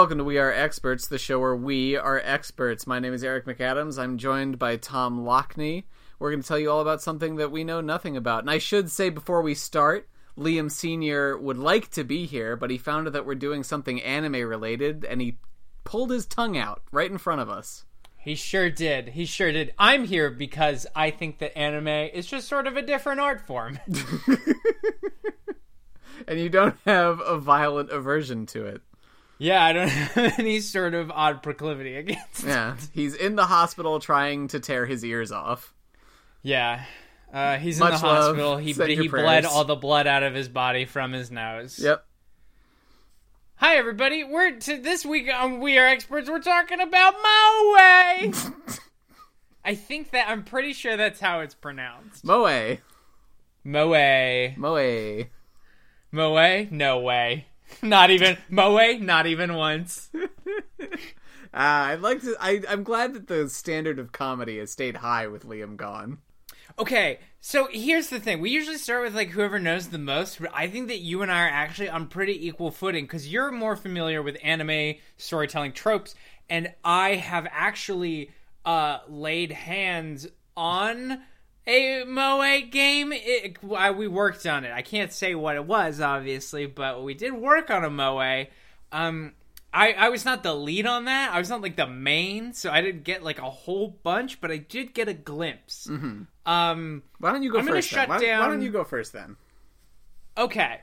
Welcome to We Are Experts, the show where we are experts. My name is Eric McAdams. I'm joined by Tom Lockney. We're going to tell you all about something that we know nothing about. And I should say before we start, Liam Sr. would like to be here, but he found out that we're doing something anime related, and he pulled his tongue out right in front of us. He sure did. He sure did. I'm here because I think that anime is just sort of a different art form. and you don't have a violent aversion to it. Yeah, I don't have any sort of odd proclivity against. Yeah, he's in the hospital trying to tear his ears off. Yeah, uh, he's Much in the love. hospital. He Send he bled prayers. all the blood out of his body from his nose. Yep. Hi everybody. We're to this week on We Are Experts. We're talking about Moe. I think that I'm pretty sure that's how it's pronounced. Moe. Moe. Moe. Moe? No way. Not even Moe. Not even once. Uh, I'd like to. I, I'm glad that the standard of comedy has stayed high with Liam gone. Okay, so here's the thing. We usually start with like whoever knows the most, but I think that you and I are actually on pretty equal footing because you're more familiar with anime storytelling tropes, and I have actually uh, laid hands on a Moe game. It, we worked on it. I can't say what it was, obviously, but we did work on a Moe. Um, I, I was not the lead on that. I was not like the main, so I didn't get like a whole bunch, but I did get a glimpse. Um, Why don't you go I'm gonna then? shut Why, why don't you go first then? okay,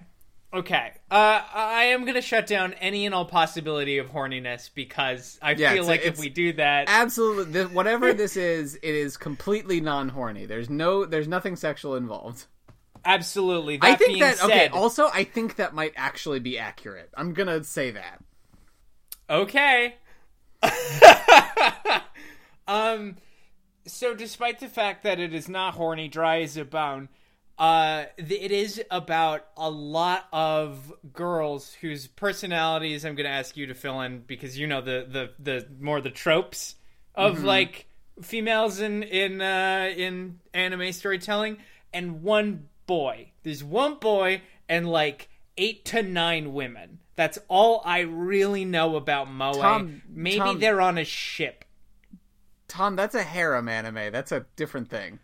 okay. Uh, I am gonna shut down any and all possibility of horniness because I Yeah, feel like if we do that, Absolutely. Th- whatever this is, it is completely non-horny. There's no. There's nothing sexual involved. absolutely. That I think that. said, Okay. Also, I think that might actually be accurate. I'm gonna say that. Okay. um so despite the fact that it is not horny dry as a bone uh it is about a lot of girls whose personalities i'm going to ask you to fill in because you know the the the more the tropes of like females in in uh in anime storytelling. And one boy there's one boy and like 8 to 9 women. That's all i really know about moe. Tom- maybe Tom- they're on a ship. Tom, that's a harem anime. That's a different thing.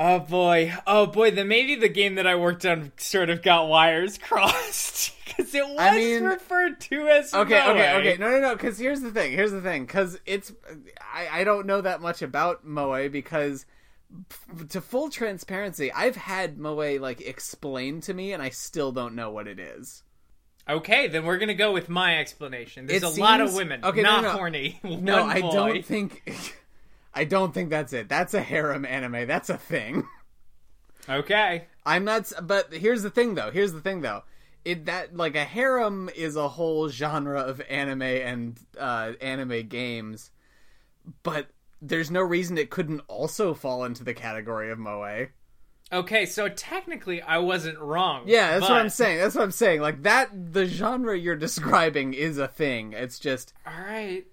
Oh boy, oh boy, then maybe the game that I worked on sort of got wires crossed because it was I mean- referred to as Okay, Moe. okay, okay. No, no, no. Because here's the thing. Here's the thing. Because it's, I, I don't know that much about Moe because, to full transparency, I've had Moe like explained to me, and I still don't know what it is. Okay, then we're gonna go with my explanation. There's It a lot of women, okay, no, not no. horny. No, I boy. don't think. I don't think that's it. That's a harem anime. That's a thing. Okay, I'm not. But here's the thing, though. Here's the thing, though. It that like a harem is a whole genre of anime and uh, anime games, but there's no reason it couldn't also fall into the category of moe. okay. So technically, I wasn't wrong. Yeah, that's what I'm saying. That's what I'm saying. Like that, the genre you're describing is a thing. It's just, All right,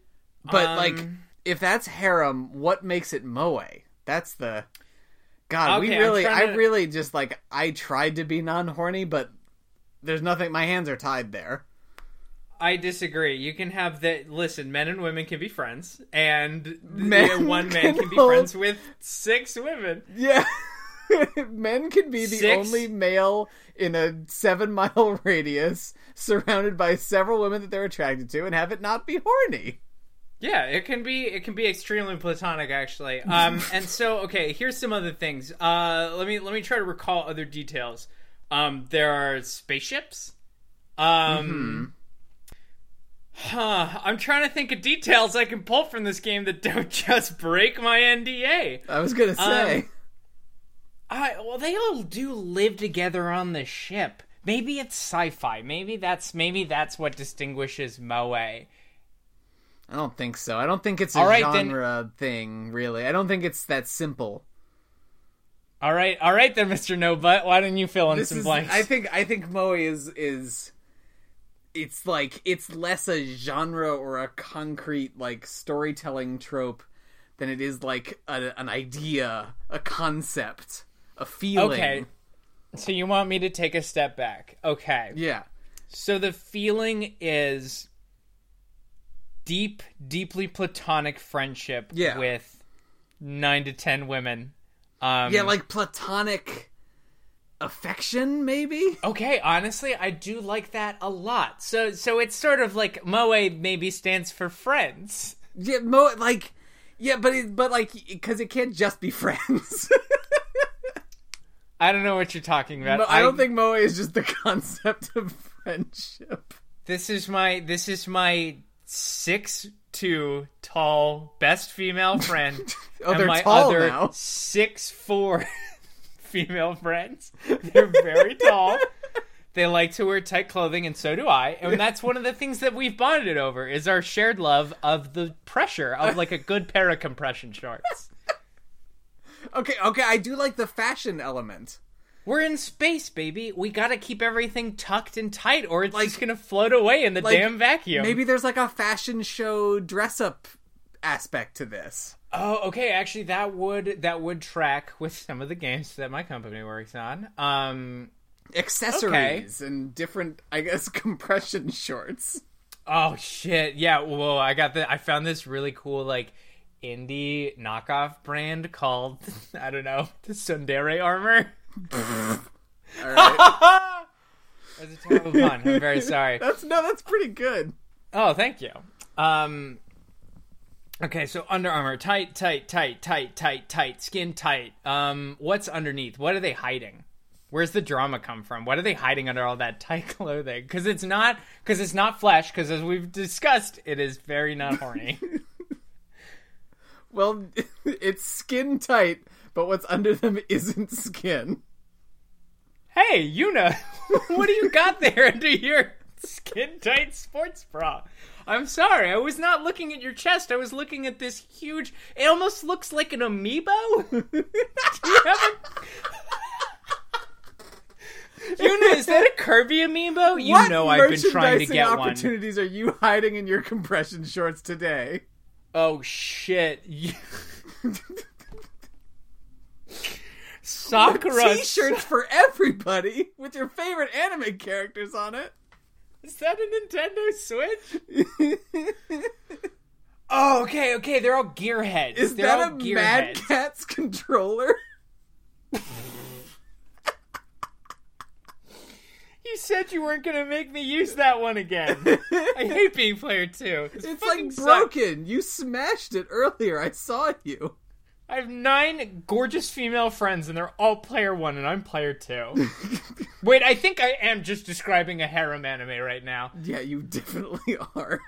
but Um, like, if that's harem, what makes it moe? That's the. God, we Okay, I'm really, trying I really just like I tried to be non horny, but there's nothing. My hands are tied there. I disagree. You can have that. listen. Men and women can be friends, and Men one man can can be hold- friends with six women. Yeah. Men can be the Six? only male in a seven mile radius surrounded by several women that they're attracted to and have it not be horny. Yeah, it can be it can be extremely platonic actually. Um and so okay, here's some other things. Uh let me let me try to recall other details. Um there are spaceships. Um Huh, I'm trying to think of details I can pull from this game that don't just break my NDA. I was gonna say. Um, I well they all do live together on the ship. Maybe it's sci-fi. Maybe that's maybe that's what distinguishes Moe. I don't think so. I don't think it's a right, then- genre thing, really. I don't think it's that simple. All right, all right then, Mr. No Butt. Why don't you fill in This some is blanks? I think I think Moe is is it's like it's less a genre or a concrete like storytelling trope than it is like a, an idea, a concept, a feeling. Okay. So you want me to take a step back? Okay. Yeah. So the feeling is deep, deeply platonic friendship Yeah. with nine to ten women. Um, Yeah, like platonic affection, maybe. Okay, honestly, I do like that a lot. So, so it's sort of like Moe maybe stands for friends. Yeah, mo like, yeah, but it, but like, because it can't just be friends. I don't know what you're talking about. Mo- I don't think moe is just the concept of friendship. this is my this is my six two tall best female friend Oh, and they're my tall other now. six four female friends. They're very tall. They like to wear tight clothing, and so do I. And that's one of the things that we've bonded over is our shared love of the pressure of like a good pair of compression shorts. Okay, okay, I do like the fashion element. We're in space, baby. We gotta keep everything tucked and tight, or it's Like- just gonna float away in the Like, damn vacuum. Maybe there's like a fashion show dress up aspect to this. Oh, okay. Actually, that would that would track with some of the games that my company works on. Um. Accessories and different, I guess, compression shorts. Oh shit. Yeah. Whoa. I got the. I found this really cool like indie knockoff brand called I don't know the Tsundere armor. All right. That's a terrible pun. I'm very sorry. that's no, that's pretty good. Oh, thank you. Um. Okay, so Under Armour, tight, tight, tight, tight, tight, tight, skin tight. Um, what's underneath? What are they hiding? Where's the drama come from? What are they hiding under all that tight clothing? Because it's not, because it's not flesh. Because as we've discussed, it is very not horny. Well, it's skin tight, but what's under them isn't skin. hey, Yuna, what do you got there under your skin tight sports bra? I'm sorry, I was not looking at your chest. I was looking at this huge. It almost looks like an amiibo. do you have a? Yuna, is that a Kirby amiibo? You what know I've been trying to merchandising get one. opportunities are you hiding in your compression shorts today? Oh shit! Sakura T-shirts for everybody with your favorite anime characters on it. Is that a Nintendo Switch? oh, okay, okay. They're all gearheads. Is They're that a Mad gearheads. Catz controller? You said you weren't gonna make me use that one again. I hate being player two. This It's fucking like sucks. broken. You smashed it earlier. I saw you. I have nine gorgeous female friends, and they're all player one, and I'm player two. Wait, I think I am just describing a harem anime right now. Yeah, you definitely are.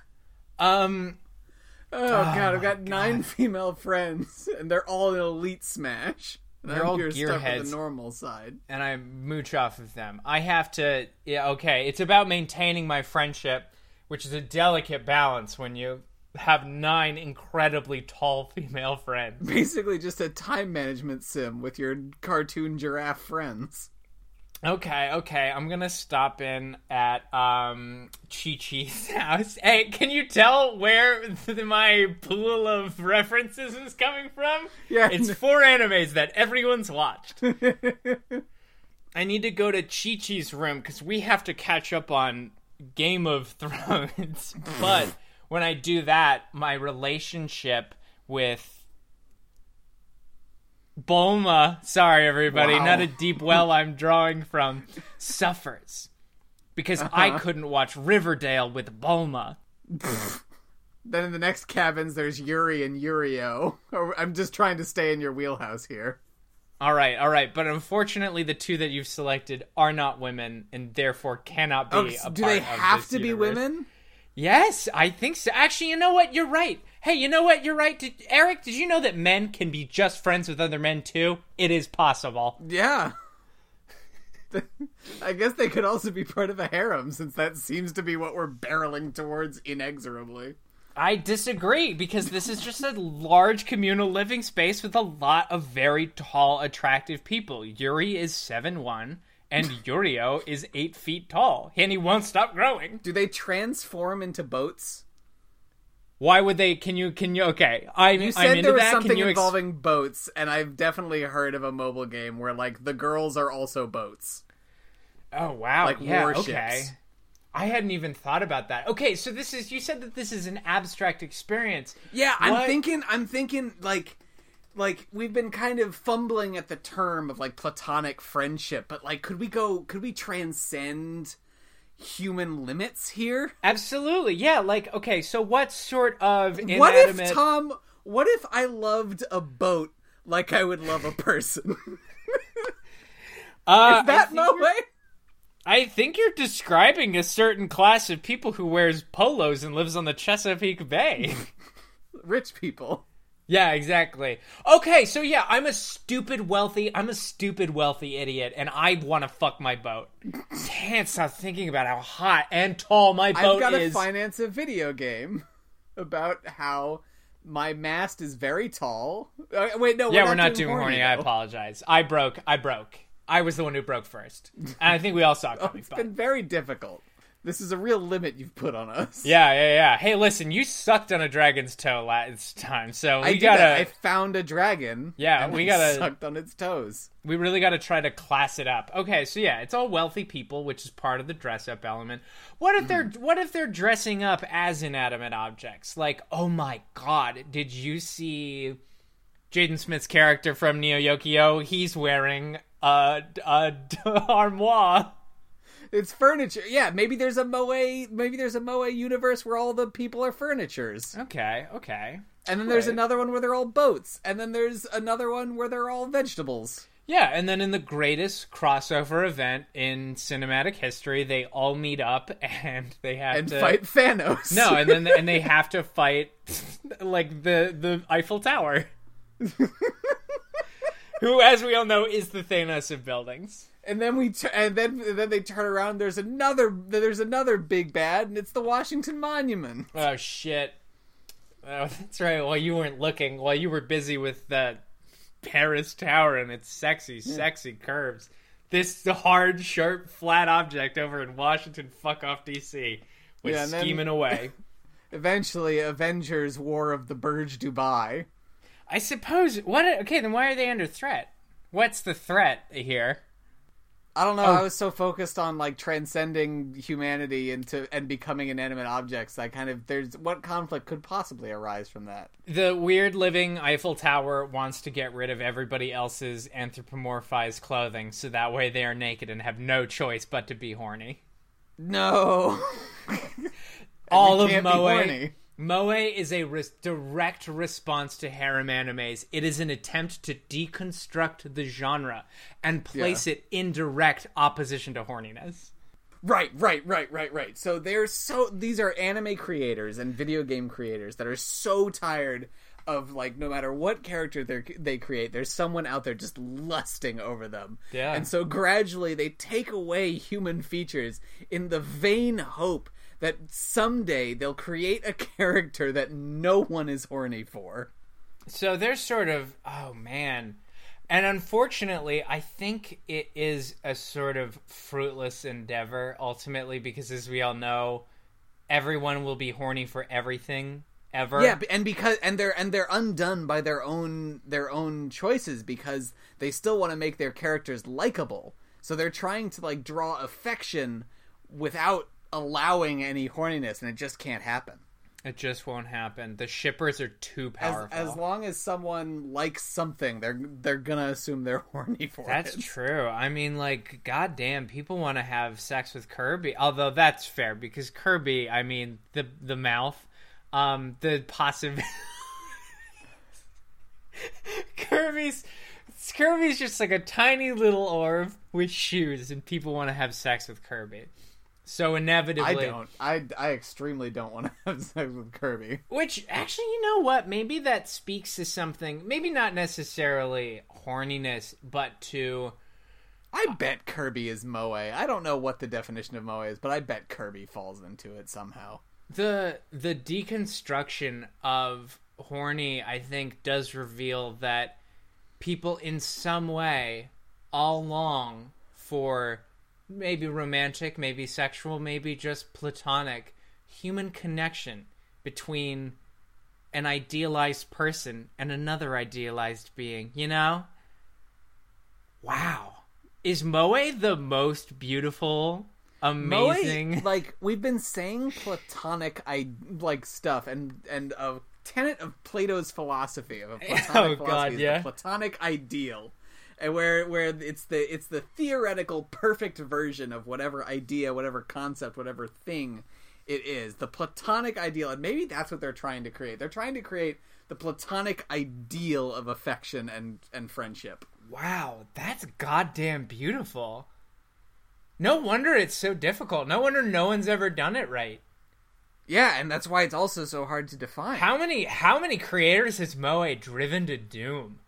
Um, Oh, god, I've got nine female friends, and they're all in Elite Smash. And They're I'm all gearheads. the normal side. and I mooch off of them. I have to. Yeah, okay. It's about maintaining my friendship, which is a delicate balance when you have nine incredibly tall female friends. Basically, just a time management sim with your cartoon giraffe friends. Okay, okay. I'm gonna stop in at um Chi Chi's house. Hey, can you tell where th- my pool of references is coming from? Yeah. It's four animes that everyone's watched. I need to go to Chi Chi's room because we have to catch up on Game of Thrones. but when I do that, my relationship with Bulma, sorry everybody, Wow. not a deep well I'm drawing from, suffers. Because I Uh-huh. couldn't watch Riverdale with Bulma. Then in the next cabins, there's Yuri and Yurio. Or- I'm just trying to stay in your wheelhouse here. All right, all right, but unfortunately, the two that you've selected are not women, and therefore cannot be. Oh, a do they have to be women? Yes, I think so. Actually, you know what? You're right. Hey, you know what? You're right. Did, Eric, did you know that men can be just friends with other men too? It is possible. Yeah. I guess they could also be part of a harem, since that seems to be what we're barreling towards inexorably. I disagree because this is just a large communal living space with a lot of very tall, attractive people. Yuri is seven one, and Yurio is eight feet tall, and he won't stop growing. Do they transform into boats? Why would they? Can you? Can you? Okay, I'm, You I'm said into there was that. something ex- involving boats, and I've definitely heard of a mobile game where like the girls are also boats. Oh wow! like yeah, warships. okay. I hadn't even thought about that. Okay, so this is you said that this is an abstract experience. Yeah, I'm What- thinking. I'm thinking like, like we've been kind of fumbling at the term of like platonic friendship, but like, could we go? Could we transcend human limits here? Absolutely. Yeah, like okay, so what sort of inanimate What if Tom? What if I loved a boat like I would love a person? uh, that I think I think you're describing a certain class of people who wears polos and lives on the Chesapeake Bay. Rich people. Yeah, exactly. Okay, so yeah, I'm a stupid wealthy. I'm a stupid wealthy idiot, and I want to fuck my boat. Can't stop thinking about how hot and tall my boat is. I've got to finance a video game about how my mast is very tall. Uh, wait, no, yeah, we're we're not doing horny. horny. I apologize. I broke. I broke. I was the one who broke first, and I think we all saw it coming. It's but- been very difficult. This is a real limit you've put on us. Yeah, yeah, yeah. Hey, listen, you sucked on a dragon's toe last time, so we I did gotta. I found a dragon. Yeah, and we gotta- sucked on its toes. we really got to try to class it up. Okay, so yeah, it's all wealthy people, which is part of the dress up element. What if they're Mm-hmm. what if they're dressing up as inanimate objects? Like, oh my god, did you see Jaden Smith's character from Neo Yokio? He's wearing a a armoire. It's furniture. Yeah, maybe there's a moe. Maybe there's a moe universe where all the people are furnitures, Okay, okay. and then there's another one where they're all boats, and then there's another one where they're all vegetables. Yeah, and then in the greatest crossover event in cinematic history, they all meet up and they have And to fight Thanos. No, and then and they have to fight like the the Eiffel Tower. Who, as we all know, is the Thanos of buildings. And then we t- and then and then they turn around. There's another. There's another big bad, and it's the Washington Monument. Oh shit! Oh, that's right. While you weren't looking, while you were busy with that Paris Tower and its sexy, sexy curves, this hard, sharp, flat object over in Washington, fuck off DC, was Yeah, then- scheming away. Eventually, Avengers: War of the Burj Dubai. I suppose. What? Okay, then why are they under threat? What's the threat here? I don't know. Oh. I was so focused on like transcending humanity into and becoming inanimate objects. I kind of there's what conflict could possibly arise from that. The weird living Eiffel Tower wants to get rid of everybody else's anthropomorphized clothing, so that way they are naked and have no choice but to be horny. No, All of Moe. Moe is a res- direct response to harem animes. It is an attempt to deconstruct the genre and place it in direct opposition to horniness. right, right, right, right, right. So they're so these are anime creators and video game creators that are so tired of like no matter what character they they create, there's someone out there just lusting over them. Yeah. and so gradually they take away human features in the vain hope that someday they'll create a character that no one is horny for. So they're sort of, oh man. And unfortunately, I think it is a sort of fruitless endeavor ultimately because, as we all know, everyone will be horny for everything ever. Yeah, and because and they're and they're undone by their own their own choices because they still want to make their characters likable. So they're trying to like draw affection without allowing any horniness and it just can't happen. It just won't happen. The shippers are too powerful. as long as someone likes something, they're they're gonna assume they're horny for That's it. That's true. I mean, like, goddamn, people want to have sex with Kirby. Although that's fair because Kirby, I mean, the the mouth, um, the possible Kirby's Kirby's just like a tiny little orb with shoes, and people want to have sex with Kirby. So inevitably, I don't. I I extremely don't want to have sex with Kirby. Which actually, you know what? Maybe that speaks to something. Maybe not necessarily horniness, but to I bet Kirby is moe. I don't know what the definition of moe is, but I bet Kirby falls into it somehow. the the deconstruction of horny i think does reveal that people in some way all long for maybe romantic maybe sexual maybe just platonic human connection between an idealized person and another idealized being you know wow is moe the most beautiful amazing. Moe, like we've been saying platonic I like stuff and and a tenet of Plato's philosophy of a oh, platonic Oh, philosophy God, yeah. platonic ideal. And where where it's the it's the theoretical perfect version of whatever idea, whatever concept, whatever thing it is. The platonic ideal. And maybe that's what they're trying to create. They're trying to create the platonic ideal of affection and and friendship. wow, that's goddamn beautiful. No wonder it's so difficult. No wonder no one's ever done it right. Yeah, and that's why it's also so hard to define. How many how many creators has Moe driven to doom?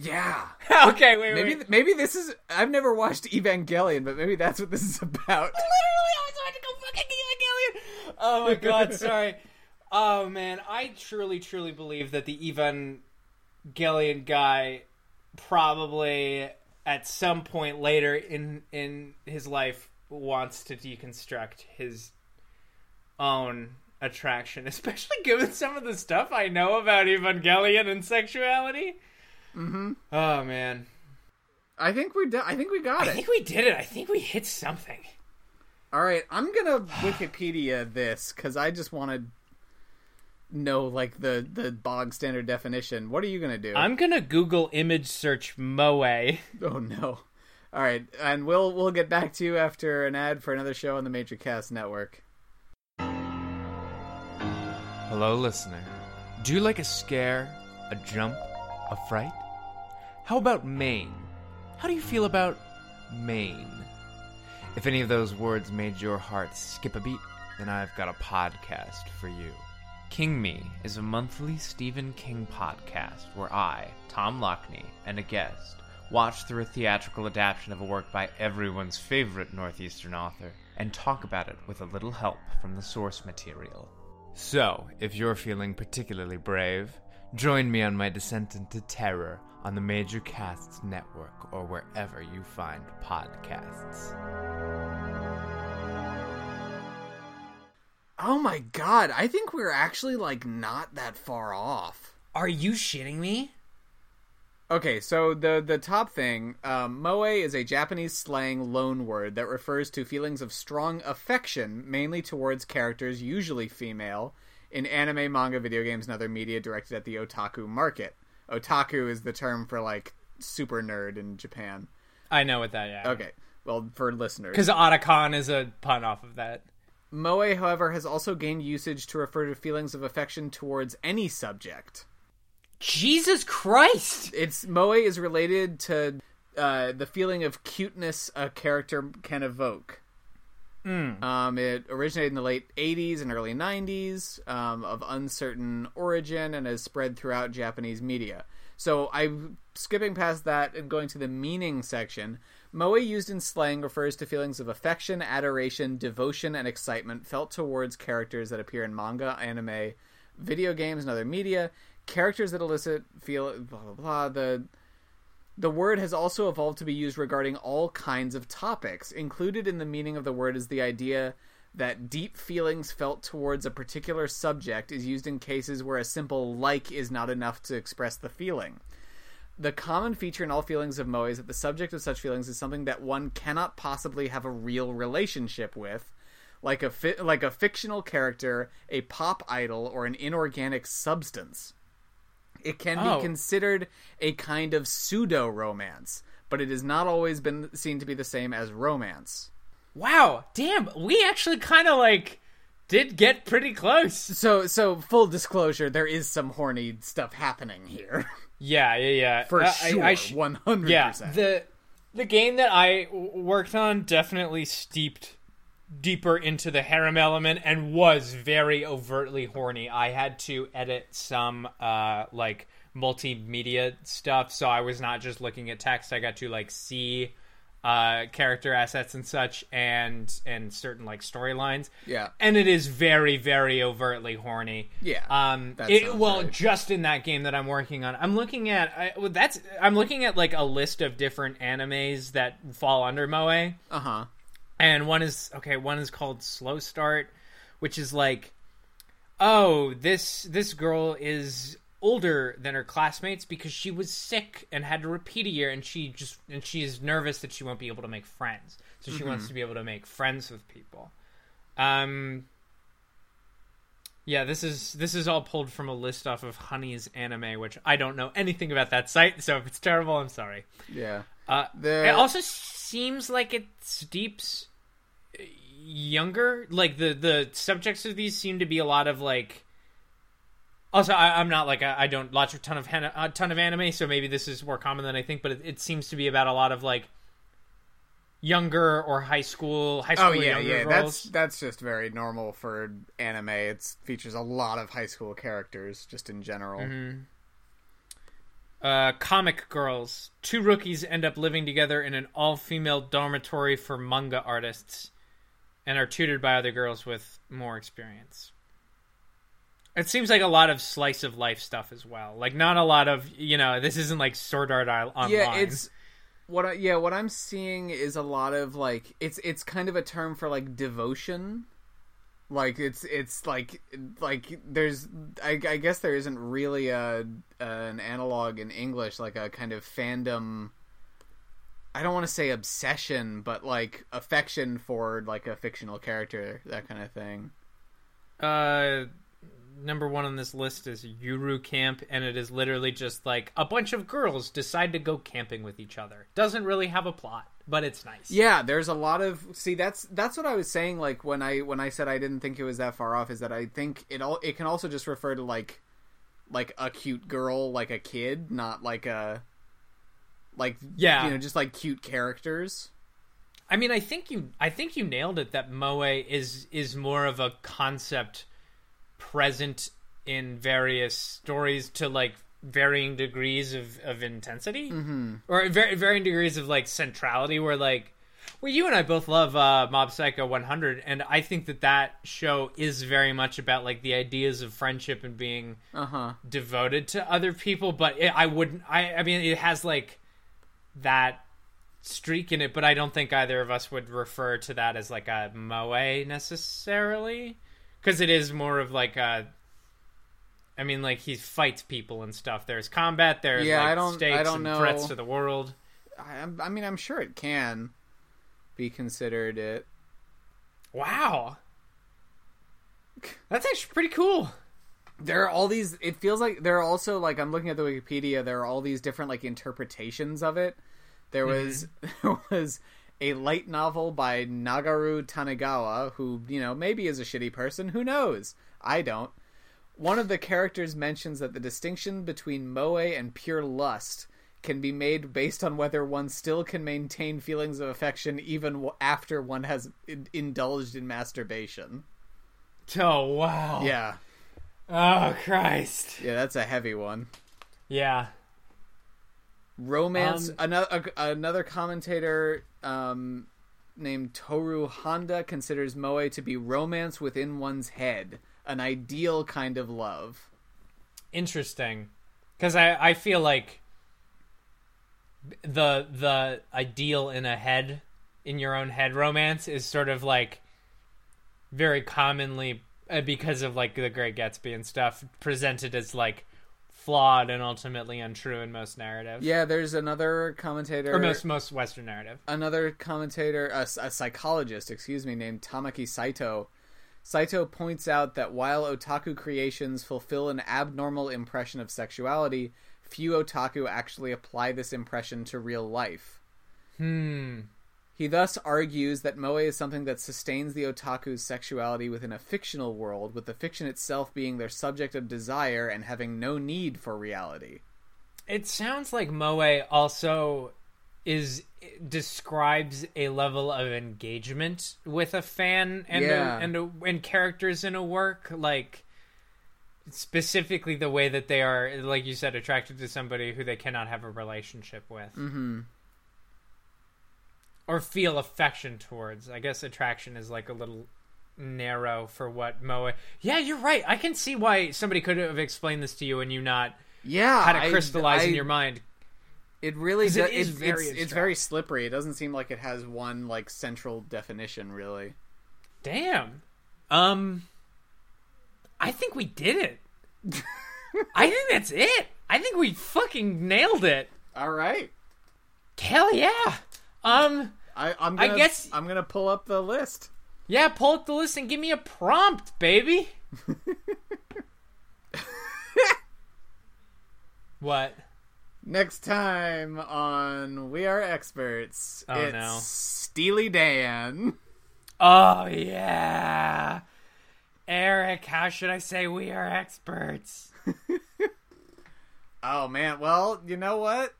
Yeah. okay, wait, Maybe wait. maybe this is I've never watched Evangelion, but maybe that's what this is about. Literally, I was about to go fucking Evangelion. Oh my god, sorry. Oh man, I truly, truly believe that the Evangelion guy probably at some point later in in his life wants to deconstruct his own attraction, especially given some of the stuff I know about Evangelion and sexuality. Mm-hmm. Oh man, I think we're do- I think we got I it. I think we did it. I think we hit something. All right, I'm gonna Wikipedia this because I just want to know like the the bog standard definition. What are you gonna do? I'm gonna Google image search Moe. Oh no! All right, and we'll we'll get back to you after an ad for another show on the Major Cast Network. Hello, listener. Do you like a scare, a jump, a fright? How about Maine? How do you feel about Maine? If any of those words made your heart skip a beat, then I've got a podcast for you. King Me is a monthly Stephen King podcast where I, Tom Lockney, and a guest watch through a theatrical adaptation of a work by everyone's favorite Northeastern author and talk about it with a little help from the source material. So, if you're feeling particularly brave, join me on my descent into terror on the Major Casts Network or wherever you find podcasts. Oh my god! I think we're actually like not that far off. Are you shitting me? Okay, so the the top thing, um, moe is a Japanese slang loan word that refers to feelings of strong affection, mainly towards characters, usually female, in anime, manga, video games, and other media directed at the otaku market. Otaku is the term for like super nerd in Japan. I know what that, yeah. Okay, well for listeners, Because otakon is a pun off of that. moe, however, has also gained usage to refer to feelings of affection towards any subject. Jesus Christ! it's moe is related to uh, the feeling of cuteness a character can evoke. Um, it originated in the late 80s and early 90s, um, of uncertain origin, and has spread throughout Japanese media. So I'm skipping past that and going to the meaning section. Moe used in slang refers to feelings of affection, adoration, devotion, and excitement felt towards characters that appear in manga, anime, video games, and other media. Characters that elicit feel blah blah blah. The the word has also evolved to be used regarding all kinds of topics. Included in the meaning of the word is the idea that deep feelings felt towards a particular subject is used in cases where a simple like is not enough to express the feeling. The common feature in all feelings of Moe is that the subject of such feelings is something that one cannot possibly have a real relationship with, like a fi- like a fictional character, a pop idol, or an inorganic substance. It can Oh. be considered a kind of pseudo romance, but it has not always been seen to be the same as romance. Wow, damn, we actually kind of like did get pretty close. So, so full disclosure, there is some horny stuff happening here Yeah, yeah, yeah. for Uh, sure, I, I sh- one hundred yeah, percent. the the game that I worked on definitely steeped deeper into the harem element and was very overtly horny. I had to edit some uh like multimedia stuff, so I was not just looking at text. I got to like see uh character assets and such and and certain like storylines. Yeah. And it is very very overtly horny. Yeah, Um it, well right. just in that game that I'm working on. I'm looking at I, well, that's I'm looking at like a list of different animes that fall under Moe Uh huh. And one is okay one is called slow start which is like oh this this girl is older than her classmates because she was sick and had to repeat a year and she just and she is nervous that she won't be able to make friends. So she wants to be able to make friends with people. Um yeah this is this is all pulled from a list off of honey's anime which i don't know anything about that site. So if it's terrible i'm sorry. Yeah. uh, The- it also seems like it steeps younger. Like the the subjects of these seem to be a lot of like. Also, I, I'm not like I, I don't watch a ton of a ton of anime, so maybe this is more common than I think. But it, it seems to be about a lot of like younger or high school, high school Oh yeah, yeah. girls. That's that's just very normal for anime. It features a lot of high school characters, just in general. Mm-hmm. uh, comic girls. Two rookies end up living together in an all female dormitory for manga artists and are tutored by other girls with more experience. It seems like a lot of slice of life stuff as well. Like, not a lot of, you know, this isn't like Sword Art Online. Yeah, it's what I, yeah, what I'm seeing is a lot of like it's it's kind of a term for like devotion. Like it's it's like like there's I, I guess there isn't really a an analog in English like a kind of fandom I don't want to say obsession, but like affection for like a fictional character, that kind of thing. Uh, number one on this list is Yuru Camp, and it is literally just like a bunch of girls decide to go camping with each other. Doesn't really have a plot, but it's nice. Yeah, there's a lot of see that's that's what I was saying like when I when I said I didn't think it was that far off is that I think it all it can also just refer to like like a cute girl like a kid, not like a like Yeah. you know just like cute characters. I mean, I think you, I think you nailed it. That moe is is more of a concept present in various stories to like varying degrees of of intensity, mm-hmm. or var- varying degrees of like centrality. Where like, well, you and I both love uh, Mob Psycho 100, and I think that that show is very much about like the ideas of friendship and being Uh-huh. devoted to other people. But it, I wouldn't. I I mean, it has like that streak in it, but I don't think either of us would refer to that as like a moe necessarily, because it is more of like a. I mean, like he fights people and stuff. There's combat. There's Yeah, like I don't- stakes I don't and know. threats to the world. I, I mean I'm sure it can be considered it. Wow, that's actually pretty cool. there are all these it feels like there are also like i'm looking at the wikipedia there are all these different like interpretations of it there mm-hmm. was there was a light novel by nagaru Tanigawa, who you know maybe is a shitty person. Who knows? I don't. One of the characters mentions that the distinction between moe and pure lust can be made based on whether one still can maintain feelings of affection even w- after one has in- indulged in masturbation. Oh wow. yeah. Oh Christ. yeah that's a heavy one. Yeah. Romance Um, another another commentator um, named Toru Honda considers moe to be romance within one's head an ideal kind of love. Interesting. Because I, I feel like the the ideal in a head in your own head romance is sort of like very commonly uh, because of like the great gatsby and stuff presented as like flawed and ultimately untrue in most narratives yeah there's another commentator or most most western narrative. Another commentator a, a psychologist excuse me named tamaki saito. Saito points out that while otaku creations fulfill an abnormal impression of sexuality few otaku actually apply this impression to real life. Hmm He thus argues that moe is something that sustains the otaku's sexuality within a fictional world, with the fiction itself being their subject of desire and having no need for reality. It sounds like Moe also is describes a level of engagement with a fan and Yeah. a, and a, and characters in a work like specifically the way that they are like you said attracted to somebody who they cannot have a relationship with Mm-hmm. Or feel affection towards. I guess attraction is like a little narrow for what Moe. Yeah, you're right. I can see why somebody could have explained this to you and you not Yeah, had it I- crystallize in your mind. It really does. it is it's, very it's, it's very slippery. It doesn't seem like it has one like central definition, really. Damn. Um I think we did it. I think that's it. I think we fucking nailed it. All right. Hell yeah. Um, I, I'm gonna, guess- I'm gonna pull up the list. yeah, pull up the list and give me a prompt, baby. what? Next time on We Are Experts, Oh, it's no. Steely Dan. Oh yeah. Eric, how should I say we are experts? Oh man, well, you know what?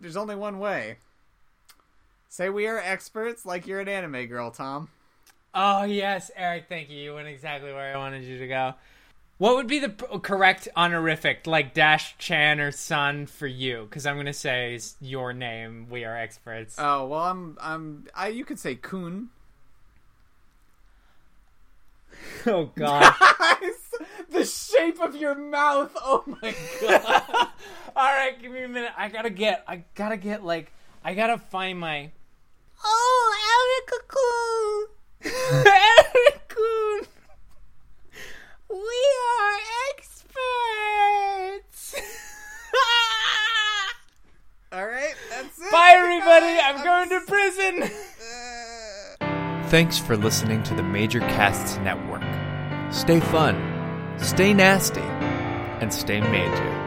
There's only one way. Say we are experts like you're an anime girl, Tom. Oh yes, Eric, thank you. You went exactly where I wanted you to go. What would be the p- correct honorific, like Dash Chan or San for you? Because I'm gonna say is your name. We are experts. Oh well, I'm I'm I you could say Kun. oh God! the shape of your mouth. Oh my god. All right, give me a minute. I gotta get. I gotta get like. I gotta find my. Oh, Erica Kun. Eric Kun. We are experts. All right, that's it. Bye, everybody. I'm going to prison. Thanks for listening to the Major Casts Network. Stay fun, stay nasty, and stay major.